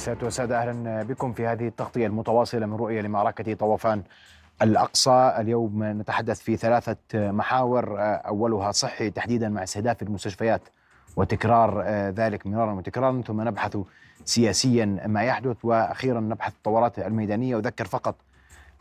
سيادة وسادة أهلا بكم في هذه التغطية المتواصلة من رؤية لمعركة طوفان الأقصى. اليوم نتحدث في ثلاثة محاور أولها صحي تحديدا مع استهداف المستشفيات وتكرار ذلك مرارا وتكرارا ثم نبحث سياسيا ما يحدث وأخيرا نبحث الطورات الميدانية. أذكر فقط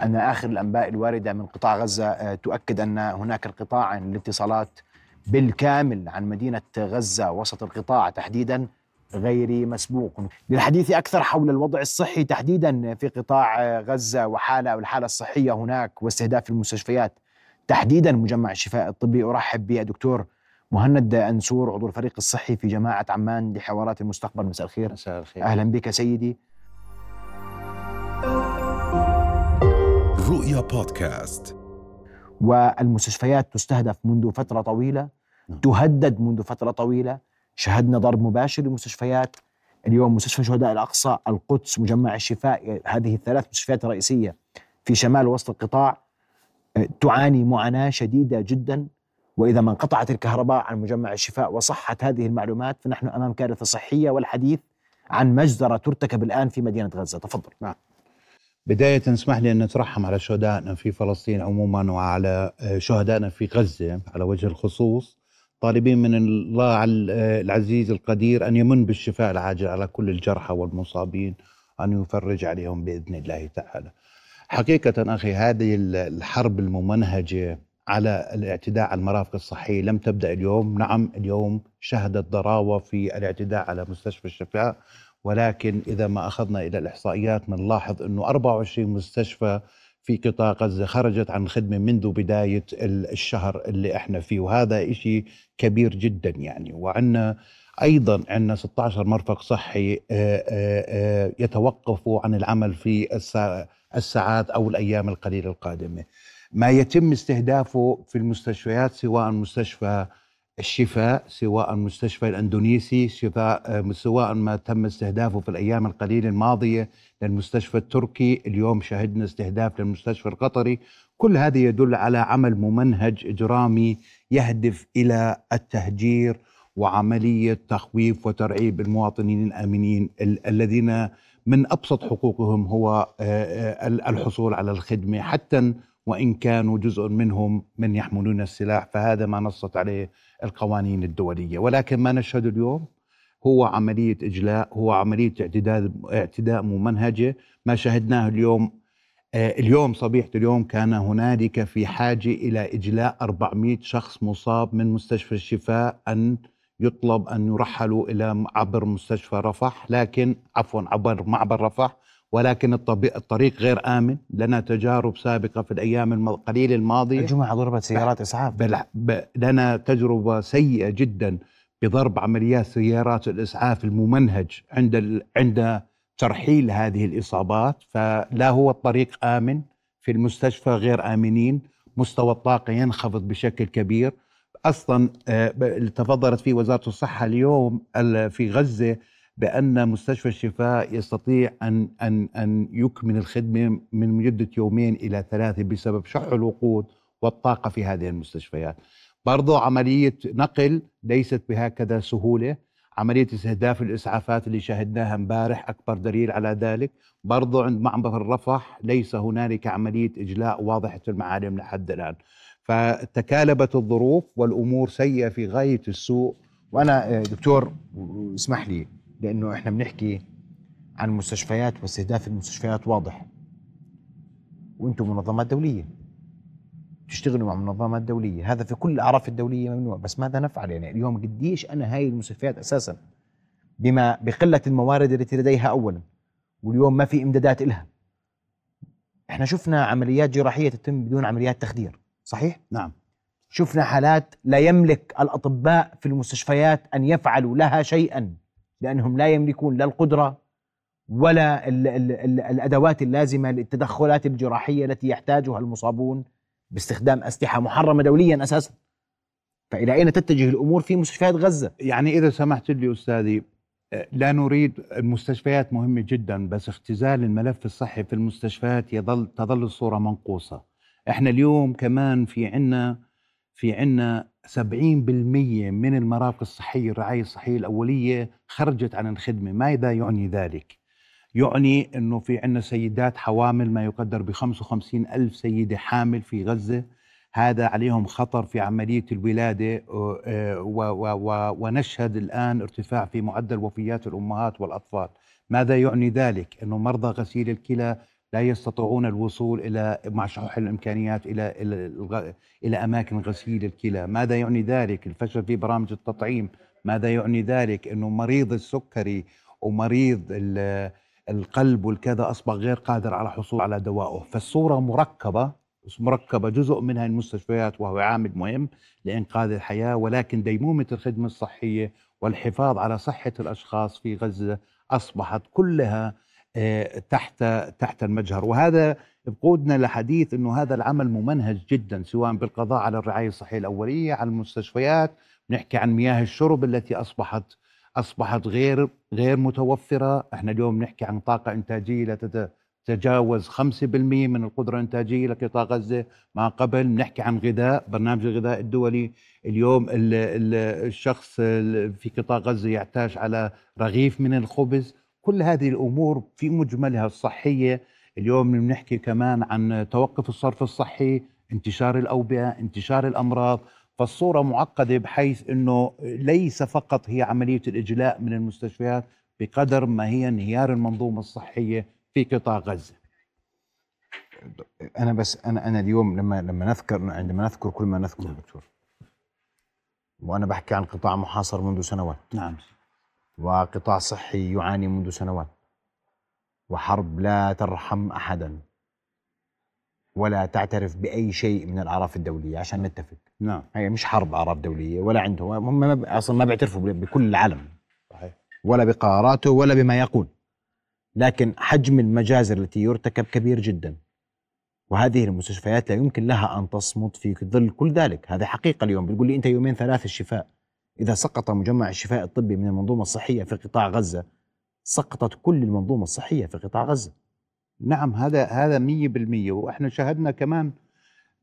أن آخر الأنباء الواردة من قطاع غزة تؤكد أن هناك انقطاع للاتصالات بالكامل عن مدينة غزة وسط القطاع تحديدا. غير مسبوق. للحديث أكثر حول الوضع الصحي تحديدا في قطاع غزة وحالة أو الحالة الصحية هناك واستهداف المستشفيات. تحديدا مجمع الشفاء الطبي. أرحب بالدكتور مهند أنسور عضو الفريق الصحي في جماعة عمان لحوارات المستقبل. مساء الخير. مساء الخير. أهلا بك سيدي. رؤيا بودكاست. والمستشفيات تستهدف منذ فترة طويلة نعم. تهدد منذ فترة طويلة شهدنا ضرب مباشر للمستشفيات اليوم مستشفى شهداء الأقصى القدس مجمع الشفاء هذه الثلاث مستشفيات الرئيسية في شمال وسط القطاع آه، تعاني معاناة شديدة جدا. وإذا ما انقطعت الكهرباء عن مجمع الشفاء وصحت هذه المعلومات فنحن أمام كارثة صحية والحديث عن مجزرة ترتكب الآن في مدينة غزة. تفضل. بداية اسمح لي أن نترحم على شهدائنا في فلسطين عموما وعلى آه، شهدائنا في غزة على وجه الخصوص. طالبين من الله العزيز القدير أن يمن بالشفاء العاجل على كل الجرحى والمصابين أن يفرج عليهم بإذن الله تعالى. حقيقة أخي هذه ال- الحرب الممنهجة على الاعتداء على المرافق الصحية لم تبدأ اليوم. نعم اليوم شهدت ضراوة في الاعتداء على مستشفى الشفاء ولكن إذا ما أخذنا إلى الإحصائيات بنلاحظ أنه 24 مستشفى في قطاع غزة خرجت عن الخدمة منذ بداية ال- الشهر اللي إحنا فيه وهذا إشي كبير جدا يعني. وعندنا أيضا عندنا 16 مرفق صحي آه، آه، آه، يتوقفوا عن العمل في السا- الساعات أو الأيام القليلة القادمة. ما يتم استهدافه في المستشفيات سواء مستشفى الشفاء سواء مستشفى الإندونيسي شفاء آه، سواء ما تم استهدافه في الأيام القليلة الماضية للمستشفى التركي. اليوم شهدنا استهداف للمستشفى القطري. كل هذا يدل على عمل ممنهج إجرامي يهدف إلى التهجير وعملية تخويف وترعيب المواطنين الآمنين ال- الذين من أبسط حقوقهم هو آه، آه، الحصول على الخدمة. حتى وإن كانوا جزء منهم من يحملون السلاح فهذا ما نصت عليه القوانين الدولية. ولكن ما نشهده اليوم هو عملية إجلاء هو عملية اعتداء اعتداء ممنهجة. ما شهدناه اليوم آه، اليوم صبيحة اليوم كان هنالك في حاجة إلى إجلاء 400 شخص مصاب من مستشفى الشفاء أن يطلب أن يرحلوا إلى عبر مستشفى رفح لكن عفوا عبر معبر رفح ولكن الطبي- الطريق غير آمن. لنا تجارب سابقة في الأيام الم- القليله الماضيه الجمعة ضربت سيارات إسعاف. بل لنا تجربة سيئة جدا بضرب عمليات سيارات الإسعاف الممنهج عند ال... عند ترحيل هذه الإصابات. فلا هو الطريق آمن. في المستشفى غير آمنين. مستوى الطاقة ينخفض بشكل كبير. أصلا آه، ب- تفضلت فيه وزارة الصحة اليوم ال- في غزة بأن مستشفى الشفاء يستطيع أن أن أن يكمل الخدمة من مدة يومين إلى ثلاثة بسبب شح الوقود والطاقة في هذه المستشفيات. برضو عملية نقل ليست بهكذا سهولة. عملية استهداف الإسعافات اللي شاهدناها امبارح أكبر دليل على ذلك. برضو عند معبر الرفح ليس هنالك عملية إجلاء واضحة المعالم لحد الآن. فتكالبت الظروف والأمور سيئة في غاية السوء. وأنا آه، دكتور اسمح لي. لأنه إحنا بنحكي عن مستشفيات واستهداف المستشفيات واضح. وأنتم منظمات دولية. تشتغلوا مع منظمات دولية. هذا في كل الأعراف الدولية ممنوع. بس ماذا نفعل يعني؟ اليوم قديش أنا هاي المستشفيات أساسا بما بقلة الموارد التي لديها اولا واليوم ما في إمدادات لها إحنا شفنا عمليات جراحية تتم بدون عمليات تخدير. صحيح؟ نعم. شفنا حالات لا يملك الأطباء في المستشفيات أن يفعلوا لها شيئا. لأنهم لا يملكون لا القدرة ولا ال ال ال الأدوات اللازمة للتدخلات الجراحية التي يحتاجها المصابون باستخدام أسلحة محرمة دوليا أساسا. فإلى أين تتجه الأمور في مستشفيات غزة؟ يعني إذا سمحت لي أستاذي لا نريد المستشفيات مهمة جدا بس اختزال الملف الصحي في المستشفيات يظل تظل الصورة منقوصة إحنا اليوم كمان في عنا في عنا 70% من المرافق الصحية الرعاية الصحية الأولية خرجت عن الخدمة ماذا يعني ذلك؟ يعني أنه في عندنا سيدات حوامل ما يقدر ب 55 ألف سيدة حامل في غزة هذا عليهم خطر في عملية الولادة آه، ونشهد الآن ارتفاع في معدل وفيات الأمهات والأطفال ماذا يعني ذلك؟ أنه مرضى غسيل الكلى لا يستطيعون الوصول إلى مع شح الإمكانيات إلى إلى إلى أماكن غسيل الكلى، ماذا يعني ذلك؟ الفشل في برامج التطعيم، ماذا يعني ذلك؟ إنه مريض السكري ومريض القلب والكذا أصبح غير قادر على الحصول على دوائه، فالصورة مركبة مركبة جزء منها المستشفيات وهو عامل مهم لإنقاذ الحياة ولكن ديمومة الخدمة الصحية والحفاظ على صحة الأشخاص في غزة أصبحت كلها تحت تحت المجهر. وهذا بقودنا لحديث إنه هذا العمل ممنهج جدا سواء بالقضاء على الرعاية الصحية الأولية على المستشفيات. نحكي عن مياه الشرب التي اصبحت أصبحت غير غير متوفرة. إحنا اليوم نحكي عن طاقة إنتاجية لا تتجاوز 5% من القدرة الإنتاجية لقطاع غزة. ما قبل نحكي عن غذاء برنامج الغذاء الدولي. اليوم الشخص في قطاع غزة يحتاج على رغيف من الخبز. كل هذه الأمور في مجملها الصحية. اليوم بنحكي كمان عن توقف الصرف الصحي انتشار الأوبئة انتشار الأمراض. فالصورة معقدة بحيث إنه ليس فقط هي عملية الإجلاء من المستشفيات بقدر ما هي انهيار المنظومة الصحية في قطاع غزة. أنا بس أنا أنا اليوم لما لما نذكر عندما نذكر كل ما نذكر نعم. دكتور. وأنا بحكي عن قطاع محاصر منذ سنوات. نعم. وقطاع صحي يعاني منذ سنوات وحرب لا ترحم احدا ولا تعترف بأي شيء من الأعراف الدولية عشان نتفق. نعم. هي مش حرب أعراف دولية ولا عندهم هم أصلا ما بيعترفوا بكل العالم صحيح. ولا بقراراته ولا بما يقول. لكن حجم المجازر التي يرتكب كبير جدا وهذه المستشفيات لا يمكن لها أن تصمد في ظل كل ذلك. هذا حقيقة اليوم. بتقول لي أنت يومين ثلاثة الشفاء. إذا سقط مجمع الشفاء الطبي من المنظومة الصحية في قطاع غزة سقطت كل المنظومة الصحية في قطاع غزة. نعم هذا هذا 100% وإحنا شاهدنا كمان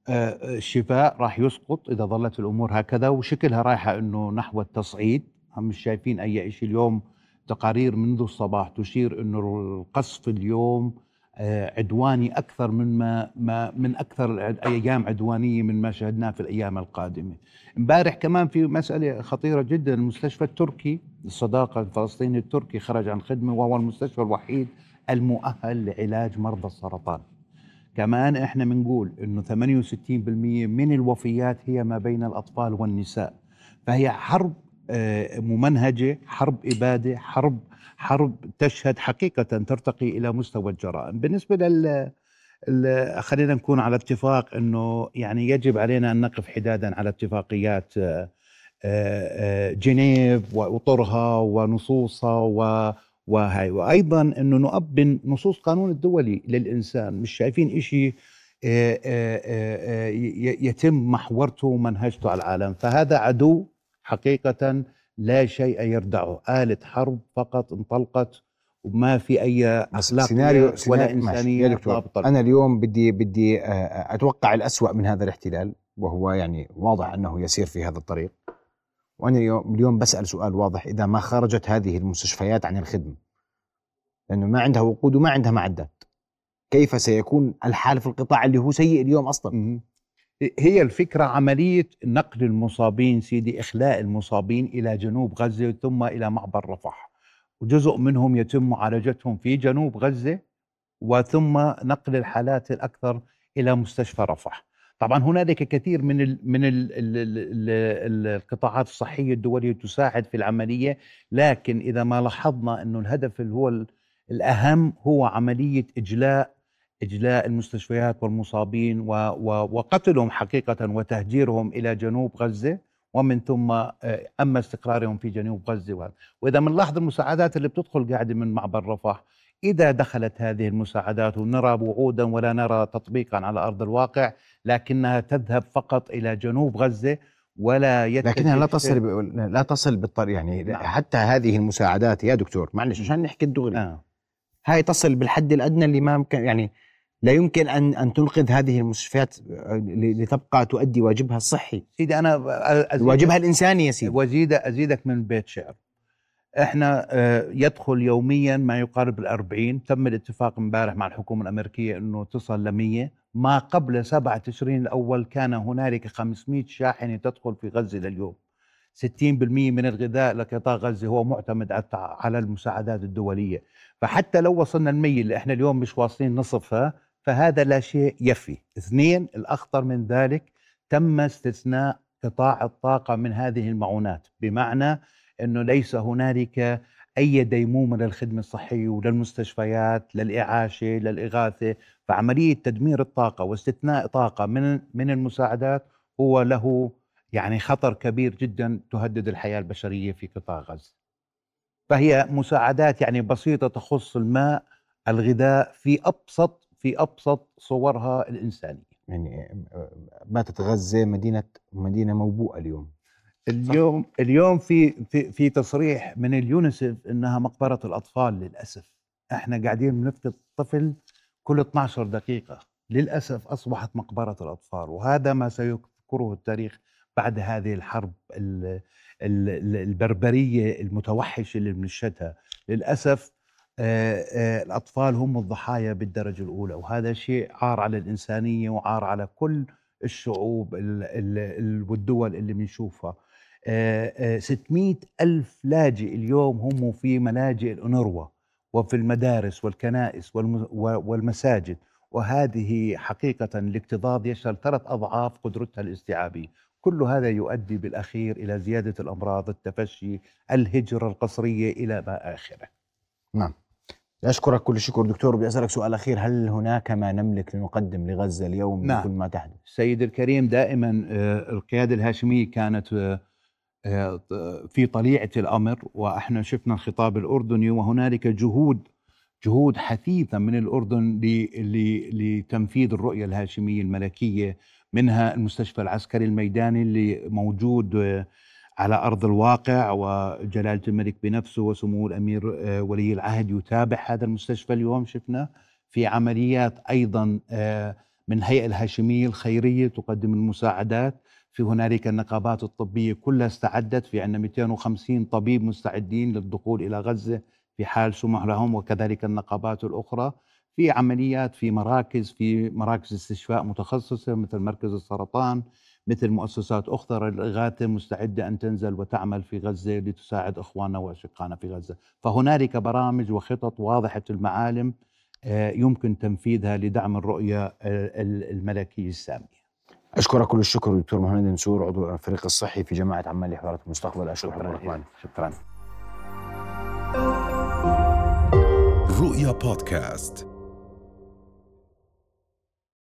آه، الشفاء راح يسقط إذا ظلت الأمور هكذا وشكلها رايحة إنه نحو التصعيد. هم مش شايفين أي شيء اليوم تقارير منذ الصباح تشير إنه القصف اليوم عدواني أكثر مما ما من أكثر أيام عدوانية من ما شهدناه في الأيام القادمة. امبارح كمان في مسألة خطيرة جدا المستشفى التركي الصداقة الفلسطيني التركي خرج عن خدمة وهو المستشفى الوحيد المؤهل لعلاج مرضى السرطان. كمان إحنا بنقول إنه 68% من الوفيات هي ما بين الأطفال والنساء. فهي حرب آه، ممنهجة، حرب إبادة، حرب حرب تشهد حقيقة ترتقي إلى مستوى الجرائم. بالنسبة لل خلينا نكون على اتفاق أنه يعني يجب علينا أن نقف حدادا على اتفاقيات آه، آه، جنيف وأطرها ونصوصها و وهي وأيضا إنه نؤبن نصوص قانون الدولي للإنسان. مش شايفين شيء آه، يتم محورته ومنهجته على العالم. فهذا عدو حقيقة لا شيء يردعه. آلة حرب فقط انطلقت وما في أي أخلاق سيناريو ولا إنسانية يا دكتور أنا اليوم بدي بدي آه، أتوقع الأسوأ من هذا الاحتلال وهو يعني واضح أنه يسير في هذا الطريق. وأنا اليوم اليوم بسأل سؤال واضح إذا ما خرجت هذه المستشفيات عن الخدمة لأنه ما عندها وقود وما عندها معدات كيف سيكون الحال في القطاع اللي هو سيء اليوم أصلا؟ هي الفكرة عملية نقل المصابين سيدي إخلاء المصابين إلى جنوب غزة ثم إلى معبر رفح. وجزء منهم يتم معالجتهم في جنوب غزة وثم نقل الحالات الأكثر إلى مستشفى رفح. طبعا هنالك كثير من ال من ال ال ال القطاعات الصحية الدولية تساعد في العملية لكن إذا ما لاحظنا أنه الهدف اللي هو الأهم هو عملية إجلاء اجلاء المستشفيات والمصابين و و وقتلهم حقيقة وتهجيرهم إلى جنوب غزة ومن ثم آه، أما استقرارهم في جنوب غزة وإذا بنلاحظ المساعدات اللي بتدخل قاعدة من معبر رفح إذا دخلت هذه المساعدات ونرى وعودا ولا نرى تطبيقا على أرض الواقع لكنها تذهب فقط إلى جنوب غزة ولا لكنها لا تصل لا تصل بالطريق يعني نعم. حتى هذه المساعدات يا دكتور معلش عشان نحكي الدغري آه. هاي تصل بالحد الأدنى اللي ما ممكن يعني لا يمكن ان أن تنقذ هذه المستشفيات لتبقى تؤدي واجبها الصحي. سيدي أنا واجبها الإنساني يا سيدي. وزيد أزيدك من بيت شعر. إحنا آه، يدخل يوميا ما يقارب الأربعين. تم الاتفاق امبارح مع الحكومة الأمريكية أنه تصل ل 100 ما قبل 7 تشرين الأول كان هنالك 500 شاحنة تدخل في غزة لليوم. 60% من الغذاء لقطاع غزة هو معتمد على المساعدات الدولية. فحتى لو وصلنا المية اللي إحنا اليوم مش واصلين نصفها فهذا لا شيء يفي. اثنين الأخطر من ذلك تم استثناء قطاع الطاقة من هذه المعونات بمعنى أنه ليس هنالك أي ديمومة للخدمة الصحية وللمستشفيات للإعاشة للإغاثة. فعملية تدمير الطاقة واستثناء طاقة من من المساعدات هو له يعني خطر كبير جدا تهدد الحياة البشرية في قطاع غزة. فهي مساعدات يعني بسيطة تخص الماء الغذاء في أبسط في أبسط صورها الإنسانية. يعني باتت غزة مدينة مدينة موبوءة اليوم. اليوم صح. اليوم في في في تصريح من اليونيسف إنها مقبرة الأطفال للأسف. إحنا قاعدين بنفقد طفل كل 12 دقيقة. للأسف أصبحت مقبرة الأطفال وهذا ما سيذكره التاريخ بعد هذه الحرب البربرية المتوحشة اللي بنشهدها. للأسف الأطفال هم الضحايا بالدرجة الأولى وهذا شيء عار على الإنسانية وعار على كل الشعوب والدول اللي بنشوفها. 600 ألف لاجئ اليوم هم في ملاجئ الأنروا وفي المدارس والكنائس والمساجد وهذه حقيقة الاكتظاظ يشمل ثلاث أضعاف قدرتها الاستيعابية. كل هذا يؤدي بالأخير إلى زيادة الأمراض التفشي الهجرة القسرية إلى ما آخره. نعم. أشكرك كل الشكر دكتور بدي أسألك سؤال أخير هل هناك ما نملك لنقدم لغزة اليوم نعم. كل ما تحدث سيد الكريم دائما آه، القيادة الهاشمية كانت آه، في طليعة الأمر وإحنا شفنا الخطاب الأردني وهنالك جهود جهود حثيثه من الأردن لتنفيذ الرؤية الهاشمية الملكية منها المستشفى العسكري الميداني اللي موجود على أرض الواقع وجلالة الملك بنفسه وسمو الأمير ولي العهد يتابع هذا المستشفى اليوم. شفنا في عمليات أيضا من الهيئه الهاشمية الخيرية تقدم المساعدات. في هنالك النقابات الطبية كلها استعدت. في عندنا 250 طبيب مستعدين للدخول إلى غزة في حال سمح لهم وكذلك النقابات الأخرى. في عمليات في مراكز في مراكز استشفاء متخصصة مثل مركز السرطان مثل مؤسسات أخرى للإغاثة مستعدة أن تنزل وتعمل في غزة لتساعد إخواننا وأشقائنا في غزة. فهنالك برامج وخطط واضحة المعالم آه، يمكن تنفيذها لدعم الرؤية آه، الملكية السامية. أشكرك كل الشكر دكتور مهند نسور عضو الفريق الصحي في جماعة عمان لحضارة المستقبل. أشكرك شكرا شكرا. رؤيا بودكاست.